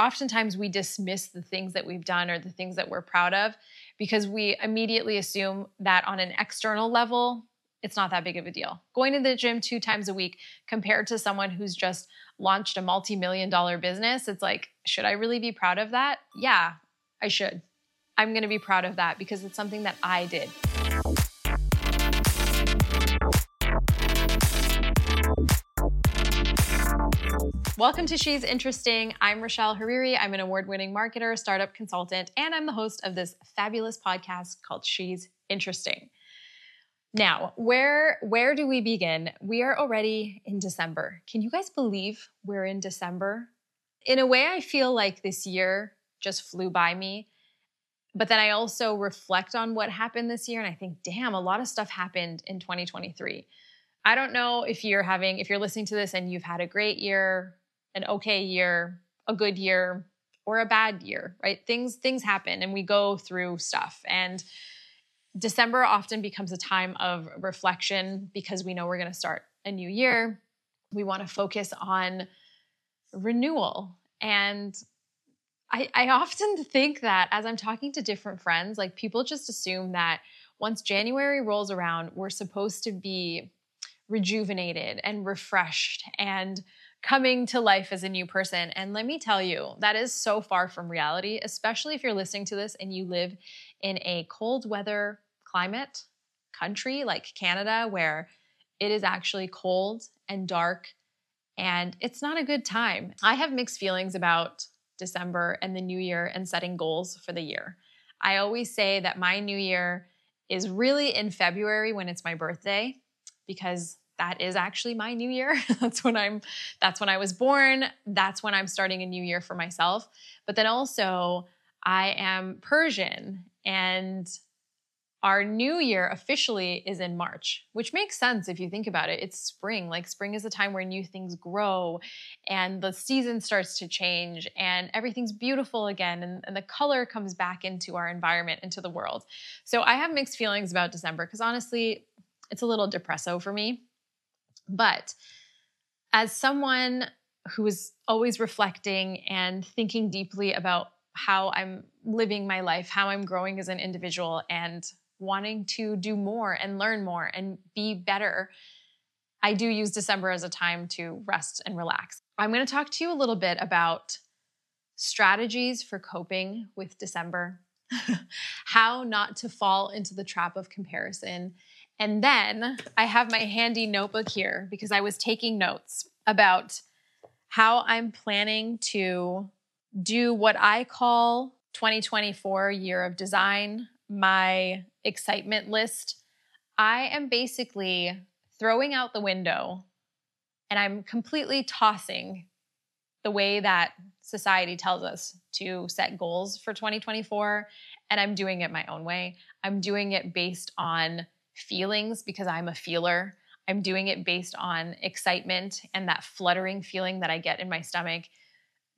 oftentimes we dismiss the things that we've done or the things that we're proud of because we immediately assume that on an external level, it's not that big of a deal. Going to the gym two times a week compared to someone who's just launched a multi million dollar business, it's like, should I really be proud of that? Yeah, I should. I'm gonna be proud of that because it's something that I did. Welcome to She's Interesting. I'm Rashel Hariri. I'm an award winning marketer, startup consultant, and I'm the host of this fabulous podcast called She's Interesting. Now, where where do we begin? We are already in December. Can you guys believe we're in December? In a way, I feel like this year just flew by me. But then I also reflect on what happened this year and I think, damn, a lot of stuff happened in 2023. I don't know if you're having, if you're listening to this and you've had a great year, an okay year, a good year, or a bad year, right? Things things happen and we go through stuff. And December often becomes a time of reflection because we know we're going to start a new year. We want to focus on renewal. And I, I often think that as I'm talking to different friends, like people just assume that once January rolls around, we're supposed to be rejuvenated and refreshed and coming to life as a new person. And let me tell you, that is so far from reality, especially if you're listening to this and you live in a cold weather climate country like Canada, where it is actually cold and dark and it's not a good time. I have mixed feelings about December and the new year and setting goals for the year. I always say that my new year is really in February when it's my birthday because that is actually my new year. that's when I'm that's when I was born. That's when I'm starting a new year for myself. But then also I am Persian and our new year officially is in March, which makes sense if you think about it. It's spring. Like spring is a time where new things grow and the season starts to change and everything's beautiful again and, and the color comes back into our environment, into the world. So I have mixed feelings about December because honestly, it's a little depresso for me. But as someone who is always reflecting and thinking deeply about how I'm living my life, how I'm growing as an individual, and wanting to do more and learn more and be better, I do use December as a time to rest and relax. I'm going to talk to you a little bit about strategies for coping with December, how not to fall into the trap of comparison, and then I have my handy notebook here because I was taking notes about how I'm planning to do what I call 2024 year of design, my excitement list. I am basically throwing out the window and I'm completely tossing the way that society tells us to set goals for 2024 and I'm doing it my own way. I'm doing it based on feelings because I'm a feeler. I'm doing it based on excitement and that fluttering feeling that I get in my stomach.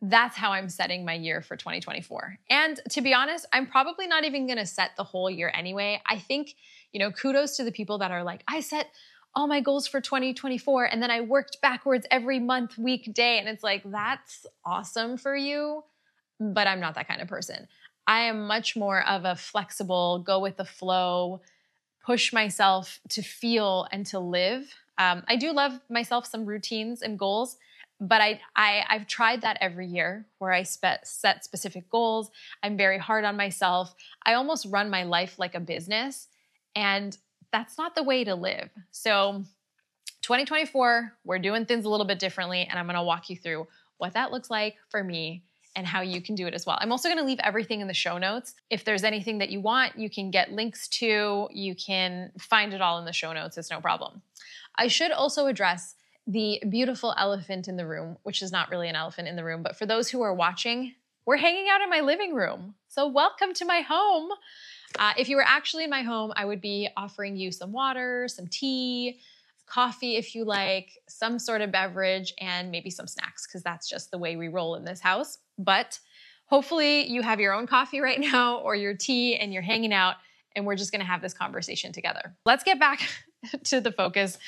That's how I'm setting my year for 2024. And to be honest, I'm probably not even going to set the whole year anyway. I think, you know, kudos to the people that are like, I set all my goals for 2024 and then I worked backwards every month, week, day. And it's like, that's awesome for you. But I'm not that kind of person. I am much more of a flexible, go with the flow, push myself to feel and to live. Um, I do love myself some routines and goals, but I, I I've tried that every year where I spe- set specific goals. I'm very hard on myself. I almost run my life like a business, and that's not the way to live. So, 2024, we're doing things a little bit differently, and I'm going to walk you through what that looks like for me and how you can do it as well. I'm also going to leave everything in the show notes. If there's anything that you want, you can get links to, you can find it all in the show notes. It's no problem. I should also address the beautiful elephant in the room, which is not really an elephant in the room, but for those who are watching, we're hanging out in my living room. So, welcome to my home. Uh, if you were actually in my home, I would be offering you some water, some tea, coffee if you like, some sort of beverage, and maybe some snacks, because that's just the way we roll in this house. But hopefully, you have your own coffee right now or your tea and you're hanging out, and we're just gonna have this conversation together. Let's get back to the focus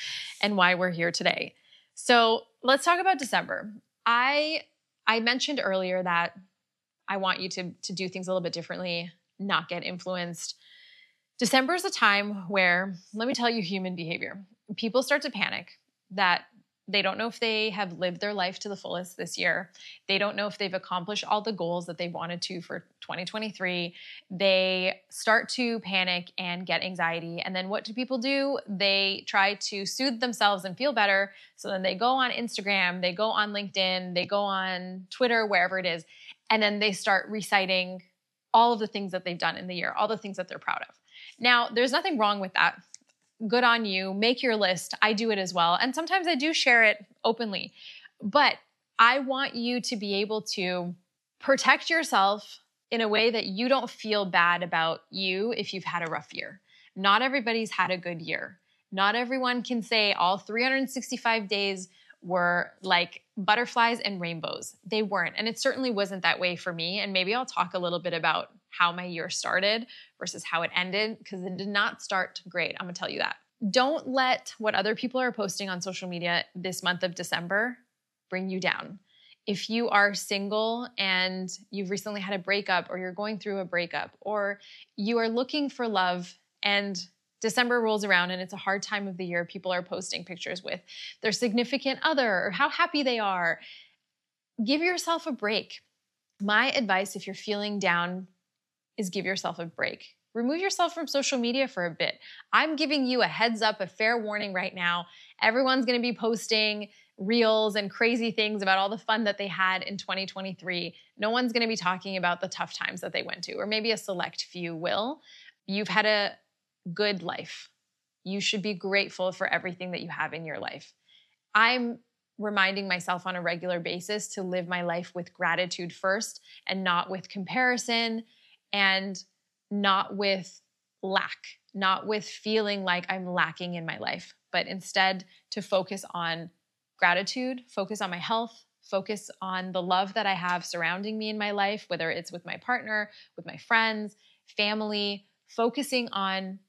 and why we're here today. So, let's talk about December. I I mentioned earlier that I want you to, to do things a little bit differently, not get influenced. December is a time where, let me tell you, human behavior. People start to panic that they don't know if they have lived their life to the fullest this year. They don't know if they've accomplished all the goals that they wanted to for 2023. They start to panic and get anxiety. And then what do people do? They try to soothe themselves and feel better. So then they go on Instagram, they go on LinkedIn, they go on Twitter, wherever it is. And then they start reciting all of the things that they've done in the year, all the things that they're proud of. Now, there's nothing wrong with that good on you. Make your list. I do it as well. And sometimes I do share it openly. But I want you to be able to protect yourself in a way that you don't feel bad about you if you've had a rough year. Not everybody's had a good year. Not everyone can say all 365 days were like butterflies and rainbows. They weren't. And it certainly wasn't that way for me. And maybe I'll talk a little bit about how my year started versus how it ended because it did not start great. I'm going to tell you that. Don't let what other people are posting on social media this month of December bring you down. If you are single and you've recently had a breakup or you're going through a breakup or you are looking for love and December rolls around and it's a hard time of the year. People are posting pictures with their significant other or how happy they are. Give yourself a break. My advice if you're feeling down is give yourself a break. Remove yourself from social media for a bit. I'm giving you a heads up, a fair warning right now. Everyone's to be posting reels and crazy things about all the fun that they had in 2023. No one's to be talking about the tough times that they went to, or maybe a select few will. You've had a good life. You should be grateful for everything that you have in your life. I'm reminding myself on a regular basis to live my life with gratitude first and not with comparison and not with lack, not with feeling like I'm lacking in my life, but instead to focus on gratitude, focus on my health, focus on the love that I have surrounding me in my life, whether it's with my partner, with my friends, family, focusing on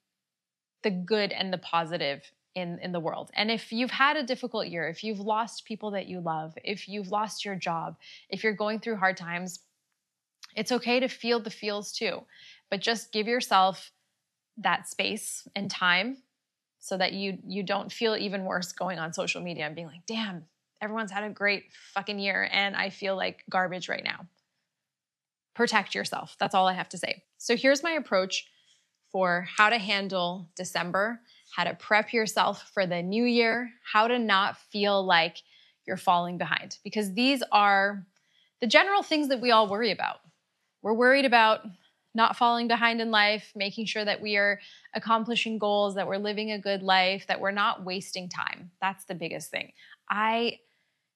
the good and the positive in, in the world. And if you've had a difficult year, if you've lost people that you love, if you've lost your job, if you're going through hard times, it's okay to feel the feels too, but just give yourself that space and time so that you you don't feel even worse going on social media and being like, "Damn, everyone's had a great fucking year and I feel like garbage right now." Protect yourself. That's all I have to say. So here's my approach for how to handle December, how to prep yourself for the new year, how to not feel like you're falling behind. Because these are the general things that we all worry about. We're worried about not falling behind in life, making sure that we are accomplishing goals, that we're living a good life, that we're not wasting time. That's the biggest thing. I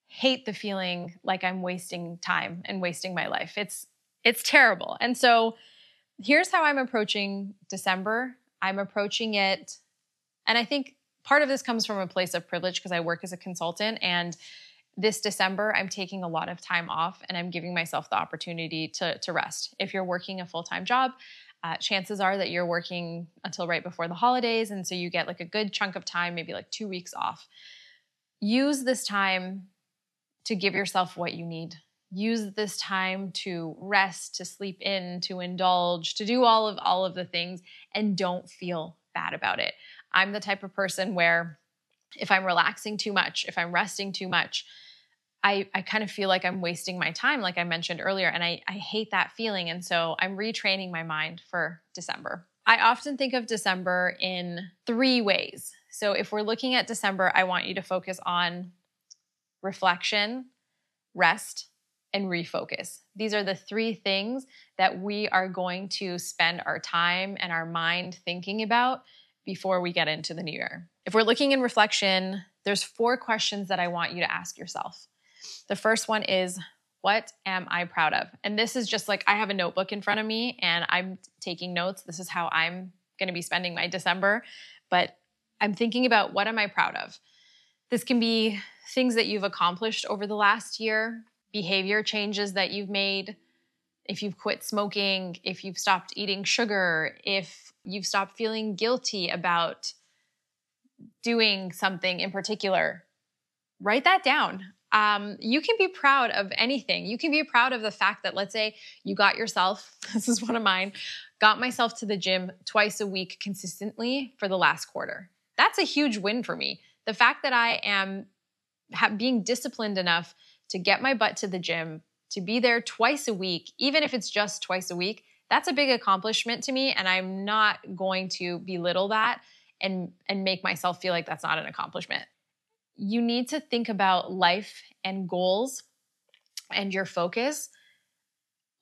hate the feeling like I'm wasting time and wasting my life. It's it's terrible. And so here's how I'm approaching December. I'm approaching it, and I think part of this comes from a place of privilege because I work as a consultant. And this December, I'm taking a lot of time off and I'm giving myself the opportunity to, to rest. If you're working a full time job, uh, chances are that you're working until right before the holidays. And so you get like a good chunk of time, maybe like two weeks off. Use this time to give yourself what you need use this time to rest to sleep in to indulge to do all of all of the things and don't feel bad about it i'm the type of person where if i'm relaxing too much if i'm resting too much i i kind of feel like i'm wasting my time like i mentioned earlier and i i hate that feeling and so i'm retraining my mind for december i often think of december in three ways so if we're looking at december i want you to focus on reflection rest and refocus. These are the three things that we are going to spend our time and our mind thinking about before we get into the new year. If we're looking in reflection, there's four questions that I want you to ask yourself. The first one is what am I proud of? And this is just like I have a notebook in front of me and I'm taking notes. This is how I'm going to be spending my December, but I'm thinking about what am I proud of? This can be things that you've accomplished over the last year, behavior changes that you've made, if you've quit smoking, if you've stopped eating sugar, if you've stopped feeling guilty about doing something in particular, write that down. Um, you can be proud of anything. You can be proud of the fact that, let's say, you got yourself, this is one of mine, got myself to the gym twice a week consistently for the last quarter. That's a huge win for me. The fact that I am being disciplined enough to get my butt to the gym, to be there twice a week, even if it's just twice a week, that's a big accomplishment to me. And I'm not going to belittle that and, and make myself feel like that's not an accomplishment. You need to think about life and goals and your focus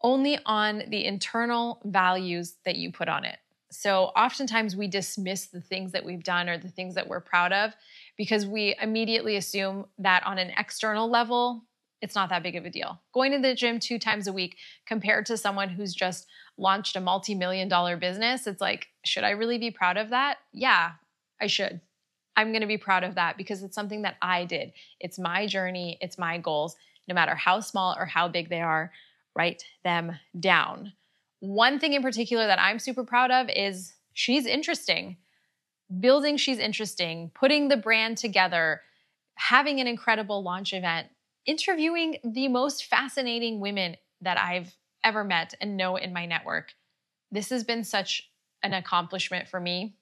only on the internal values that you put on it. So oftentimes we dismiss the things that we've done or the things that we're proud of because we immediately assume that on an external level, it's not that big of a deal. Going to the gym two times a week compared to someone who's just launched a multi million dollar business, it's like, should I really be proud of that? Yeah, I should. I'm going to be proud of that because it's something that I did. It's my journey, it's my goals, no matter how small or how big they are, write them down. One thing in particular that I'm super proud of is she's interesting. Building She's Interesting, putting the brand together, having an incredible launch event, interviewing the most fascinating women that I've ever met and know in my network. This has been such an accomplishment for me.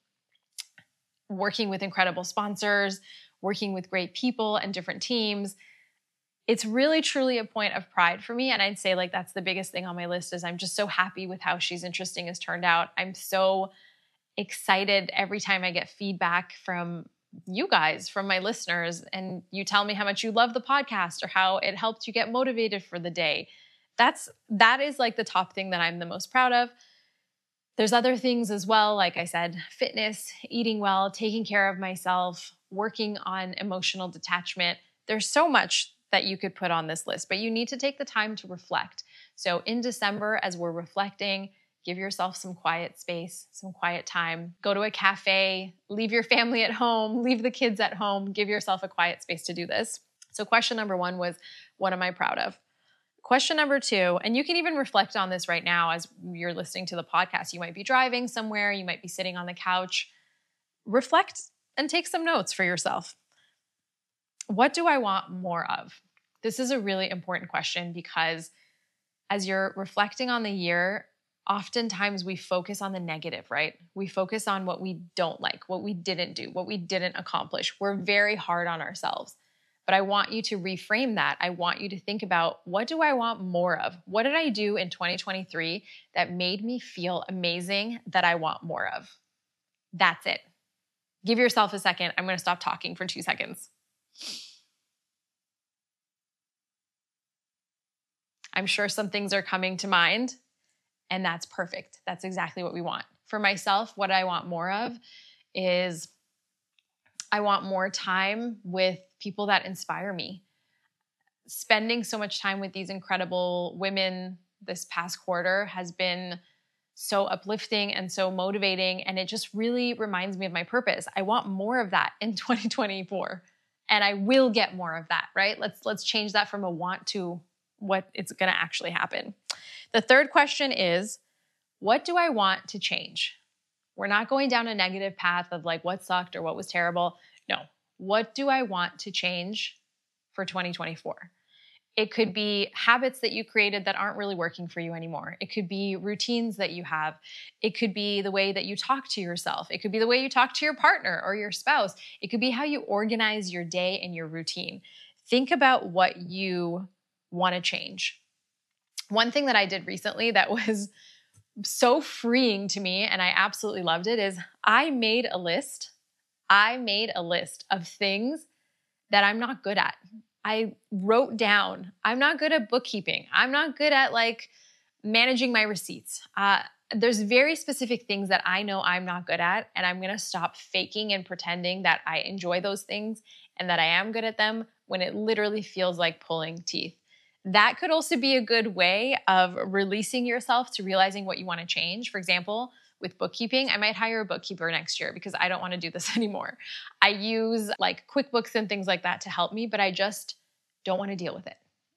Working with incredible sponsors, working with great people and different teams. It's really truly a point of pride for me and I'd say like that's the biggest thing on my list is I'm just so happy with how she's interesting has turned out. I'm so excited every time I get feedback from you guys, from my listeners, and you tell me how much you love the podcast or how it helped you get motivated for the day. That's that is like the top thing that I'm the most proud of. There's other things as well, like I said, fitness, eating well, taking care of myself, working on emotional detachment. There's so much that you could put on this list, but you need to take the time to reflect. So in December, as we're reflecting, Give yourself some quiet space, some quiet time. Go to a cafe, leave your family at home, leave the kids at home, give yourself a quiet space to do this. So, question number one was, What am I proud of? Question number two, and you can even reflect on this right now as you're listening to the podcast. You might be driving somewhere, you might be sitting on the couch. Reflect and take some notes for yourself. What do I want more of? This is a really important question because as you're reflecting on the year, oftentimes we focus on the negative, right? We focus on what we don't like, what we didn't do, what we didn't accomplish. We're very hard on ourselves. But I want you to reframe that. I want you to think about what do I want more of? What did I do in 2023 that made me feel amazing that I want more of? That's it. Give yourself a second. I'm going to stop talking for two seconds. I'm sure some things are coming to mind and that's perfect. That's exactly what we want. For myself, what I want more of is I want more time with people that inspire me. Spending so much time with these incredible women this past quarter has been so uplifting and so motivating. And it just really reminds me of my purpose. I want more of that in 2024. And I will get more of that, right? Let's let's change that from a want to what it's gonna actually happen. The third question is what do I want to change? We're not going down a negative path of like what sucked or what was terrible. No. What do I want to change for 2024? It could be habits that you created that aren't really working for you anymore. It could be routines that you have. It could be the way that you talk to yourself. It could be the way you talk to your partner or your spouse. It could be how you organize your day and your routine. Think about what you want to change one thing that I did recently that was so freeing to me and I absolutely loved it is I made a list. I made a list of things that I'm not good at. I wrote down, I'm not good at bookkeeping. I'm not good at like managing my receipts. Uh, there's very specific things that I know I'm not good at, and I'm gonna stop faking and pretending that I enjoy those things and that I am good at them when it literally feels like pulling teeth that could also be a good way of releasing yourself to realizing what you want to change. For example, with bookkeeping, I might hire a bookkeeper next year because I don't want to do this anymore. I use like QuickBooks and things like that to help me, but I just don't want to deal with it.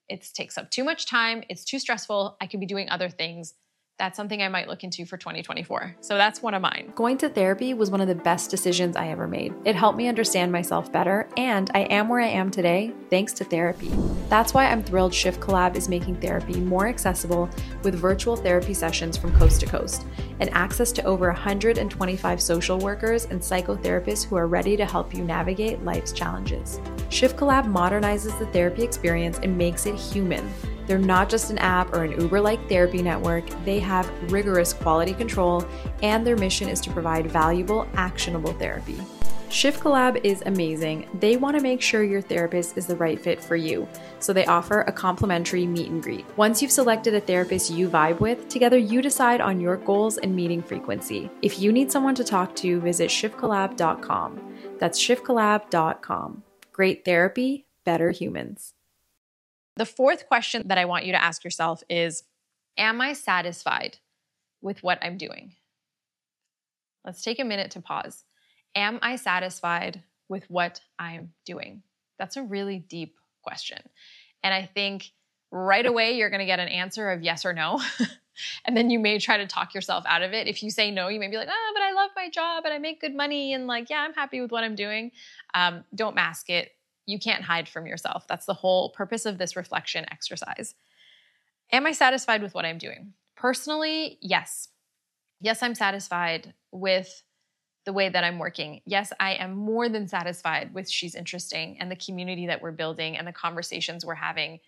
It takes up too much time, it's too stressful. I could be doing other things. That's something I might look into for 2024. So that's one of mine. Going to therapy was one of the best decisions I ever made. It helped me understand myself better, and I am where I am today thanks to therapy. That's why I'm thrilled Shift Collab is making therapy more accessible with virtual therapy sessions from coast to coast and access to over 125 social workers and psychotherapists who are ready to help you navigate life's challenges. Shift Collab modernizes the therapy experience and makes it human they're not just an app or an Uber like therapy network, they have rigorous quality control, and their mission is to provide valuable, actionable therapy. Shift Collab is amazing. They want to make sure your therapist is the right fit for you, so they offer a complimentary meet and greet. Once you've selected a therapist you vibe with, together you decide on your goals and meeting frequency. If you need someone to talk to, visit shiftcollab.com. That's shiftcollab.com. Great therapy, better humans. The fourth question that I want you to ask yourself is Am I satisfied with what I'm doing? Let's take a minute to pause. Am I satisfied with what I'm doing? That's a really deep question. And I think right away you're going to get an answer of yes or no. and then you may try to talk yourself out of it. If you say no, you may be like, oh, but I love my job and I make good money and like, yeah, I'm happy with what I'm doing. Um, don't mask it you can't hide from yourself. That's the whole purpose of this reflection exercise. Am I satisfied with what I'm doing? Personally, yes. Yes, I'm satisfied with the way that I'm working. Yes, I am more than satisfied with She's Interesting and the community that we're building and the conversations we're having.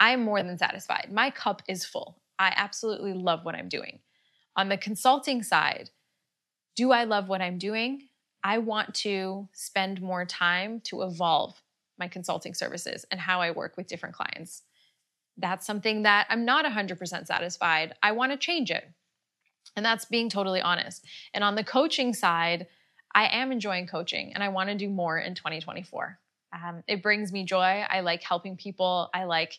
I'm more than satisfied. My cup is full. I absolutely love what I'm doing. On the consulting side, do I love what I'm doing? I want to spend more time to evolve my consulting services and how I work with different clients. That's something that I'm not 100% satisfied. I want to change it. And that's being totally honest. And on the coaching side, I am enjoying coaching and I want to do more in 2024. Um, it brings me joy. I like helping people. I like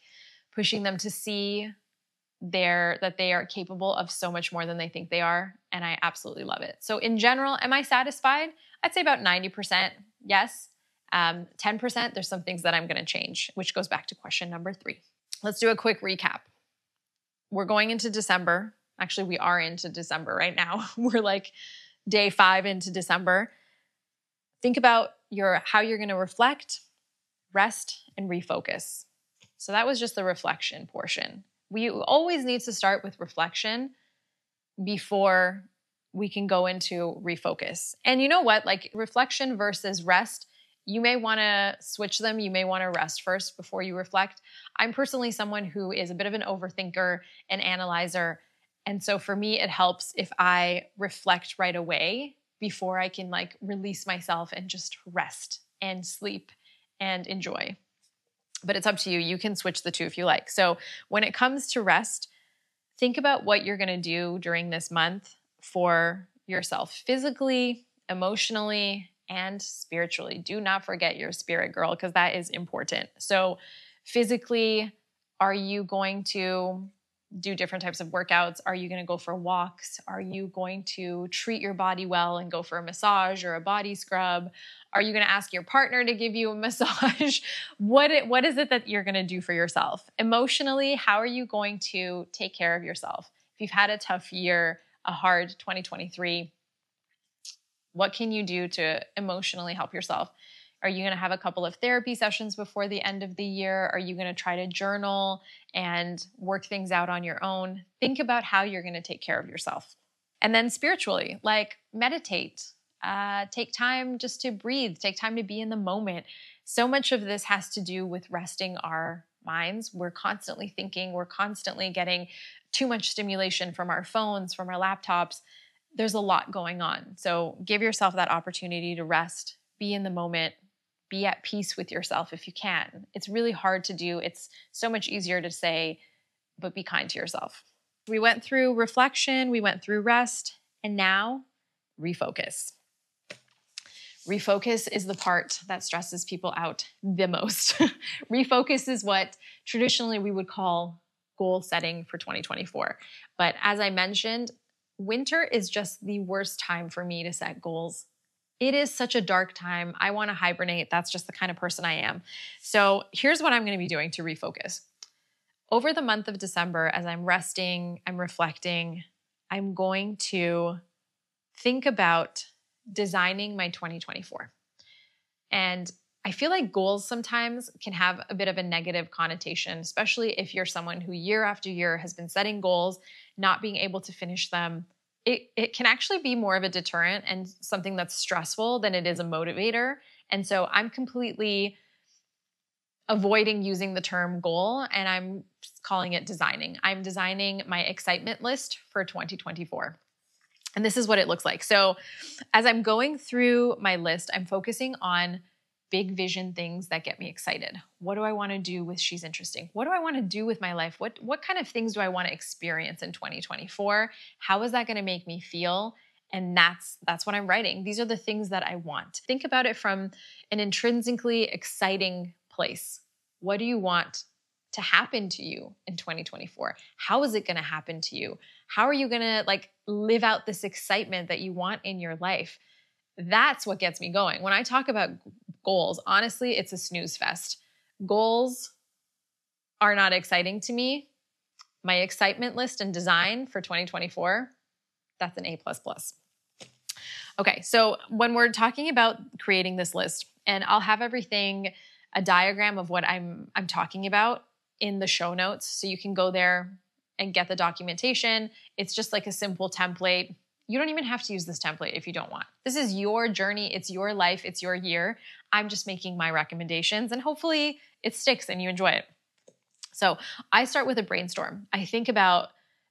pushing them to see their that they are capable of so much more than they think they are and i absolutely love it so in general am i satisfied i'd say about 90% yes um, 10%, there's some things that I'm going to change, which goes back to question number three. Let's do a quick recap. We're going into December. Actually, we are into December right now. We're like day five into December. Think about your how you're going to reflect, rest, and refocus. So that was just the reflection portion. We always need to start with reflection before we can go into refocus. And you know what? Like reflection versus rest you may want to switch them. You may want to rest first before you reflect. I'm personally someone who is a bit of an overthinker and analyzer. And so for me, it helps if I reflect right away before I can like release myself and just rest and sleep and enjoy. But it's up to you. You can switch the two if you like. So when it comes to rest, think about what you're going to do during this month for yourself physically, emotionally, and spiritually. Do not forget your spirit, girl, because that is important. So, physically, are you going to do different types of workouts? Are you going to go for walks? Are you going to treat your body well and go for a massage or a body scrub? Are you going to ask your partner to give you a massage? what it, what is it that you're going to do for yourself? Emotionally, how are you going to take care of yourself? If you've had a tough year, a hard 2023, what can you do to emotionally help yourself? Are you going to have a couple of therapy sessions before the end of the year? Are you going to try to journal and work things out on your own? Think about how you're going to take care of yourself. And then spiritually, like meditate, uh, take time just to breathe, take time to be in the moment. So much of this has to do with resting our minds. We're constantly thinking, we're constantly getting too much stimulation from our phones, from our laptops there's a lot going on. So give yourself that opportunity to rest, be in the moment, be at peace with yourself if you can. It's really hard to do. It's so much easier to say, but be kind to yourself. We went through reflection, we went through rest, and now refocus. Refocus is the part that stresses people out the most. refocus is what traditionally we would call goal setting for 2024. But as I mentioned, winter is just the worst time for me to set goals. It is such a dark time. I want to hibernate. That's just the kind of person I am. So, here's what I'm going to be doing to refocus. Over the month of December, as I'm resting, I'm reflecting, I'm going to think about designing my 2024. And I feel like goals sometimes can have a bit of a negative connotation, especially if you're someone who year after year has been setting goals, not being able to finish them. It, it can actually be more of a deterrent and something that's stressful than it is a motivator. And so I'm completely avoiding using the term goal and I'm calling it designing. I'm designing my excitement list for 2024. And this is what it looks like. So, as I'm going through my list, I'm focusing on big vision things that get me excited. What do I want to do with She's Interesting? What do I want to do with my life? What what kind of things do I want to experience in 2024? How is that going to make me feel? And that's that's what I'm writing. These are the things that I want. Think about it from an intrinsically exciting place. What do you want to happen to you in 2024? How is it going to happen to you? How are you going to like live out this excitement that you want in your life? That's what gets me going. When I talk about goals, honestly, it's a snooze fest. Goals are not exciting to me. My excitement list and design for 2024, that's an A. Okay, so when we're talking about creating this list, and I'll have everything a diagram of what I'm I'm talking about in the show notes so you can go there and get the documentation. It's just like a simple template. You don't even have to use this template if you don't want. This is your journey, it's your life, it's your year. I'm just making my recommendations and hopefully it sticks and you enjoy it. So, I start with a brainstorm. I think about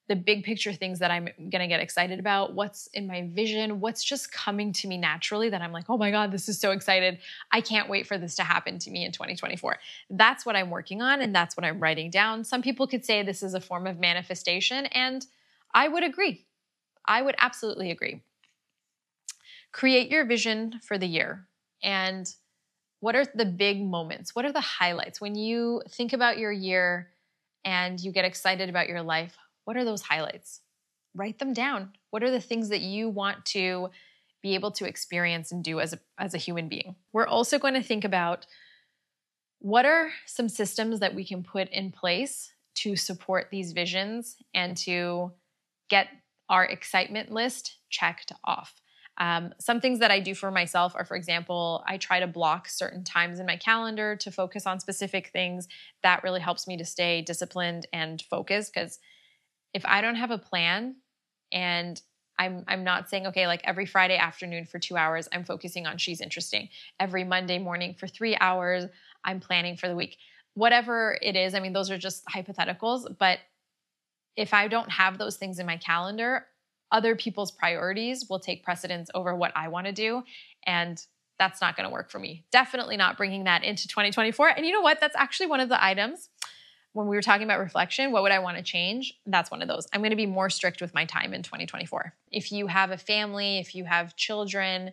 the big picture things that I'm going to get excited about, what's in my vision, what's just coming to me naturally that I'm like, oh my God, this is so excited. I can't wait for this to happen to me in 2024. That's what I'm working on and that's what I'm writing down. Some people could say this is a form of manifestation, and I would agree. I would absolutely agree. Create your vision for the year. And what are the big moments? What are the highlights? When you think about your year and you get excited about your life, what are those highlights? Write them down. What are the things that you want to be able to experience and do as a, as a human being? We're also going to think about what are some systems that we can put in place to support these visions and to get our excitement list checked off. Um, some things that I do for myself are, for example, I try to block certain times in my calendar to focus on specific things. That really helps me to stay disciplined and focused because if I don't have a plan and I'm I'm not saying okay like every Friday afternoon for 2 hours I'm focusing on she's interesting. Every Monday morning for 3 hours I'm planning for the week. Whatever it is, I mean those are just hypotheticals, but if I don't have those things in my calendar, other people's priorities will take precedence over what I want to do and that's not going to work for me. Definitely not bringing that into 2024. And you know what? That's actually one of the items when we were talking about reflection, what would I want to change? That's one of those. I'm going to be more strict with my time in 2024. If you have a family, if you have children,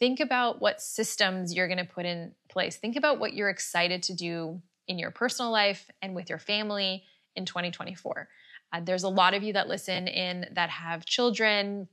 think about what systems you're going to put in place. Think about what you're excited to do in your personal life and with your family in 2024. Uh, there's a lot of you that listen in that have children.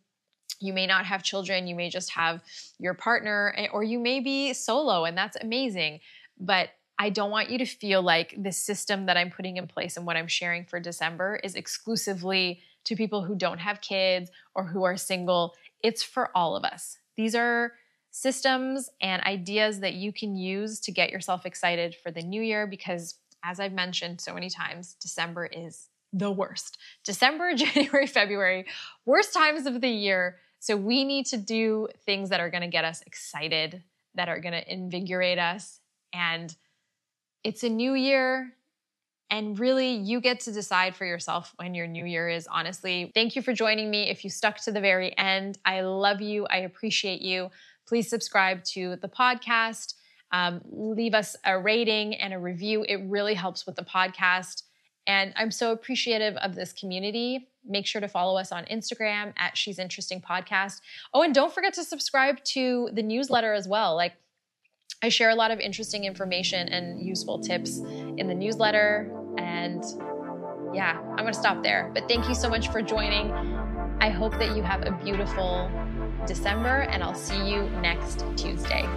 You may not have children, you may just have your partner, eh, or you may be solo, and that's amazing. But I don't want you to feel like the system that I'm putting in place and what I'm sharing for December is exclusively to people who don't have kids or who are single. It's for all of us. These are systems and ideas that you can use to get yourself excited for the new year because, as I've mentioned so many times, December is the worst. December, January, February, worst times of the year. So we need to do things that are going to get us excited, that are going to invigorate us and it's a new year. And really, you get to decide for yourself when your new year is, honestly. Thank you for joining me. If you stuck to the very end, I love you. I appreciate you. Please subscribe to the podcast. Um, leave us a rating and a review. It really helps with the podcast. And I'm so appreciative of this community. Make sure to follow us on Instagram at She's Interesting Podcast. Oh, and don't forget to subscribe to the newsletter as well. Like, I share a lot of interesting information and useful tips in the newsletter. And yeah, I'm going to stop there. But thank you so much for joining. I hope that you have a beautiful December, and I'll see you next Tuesday.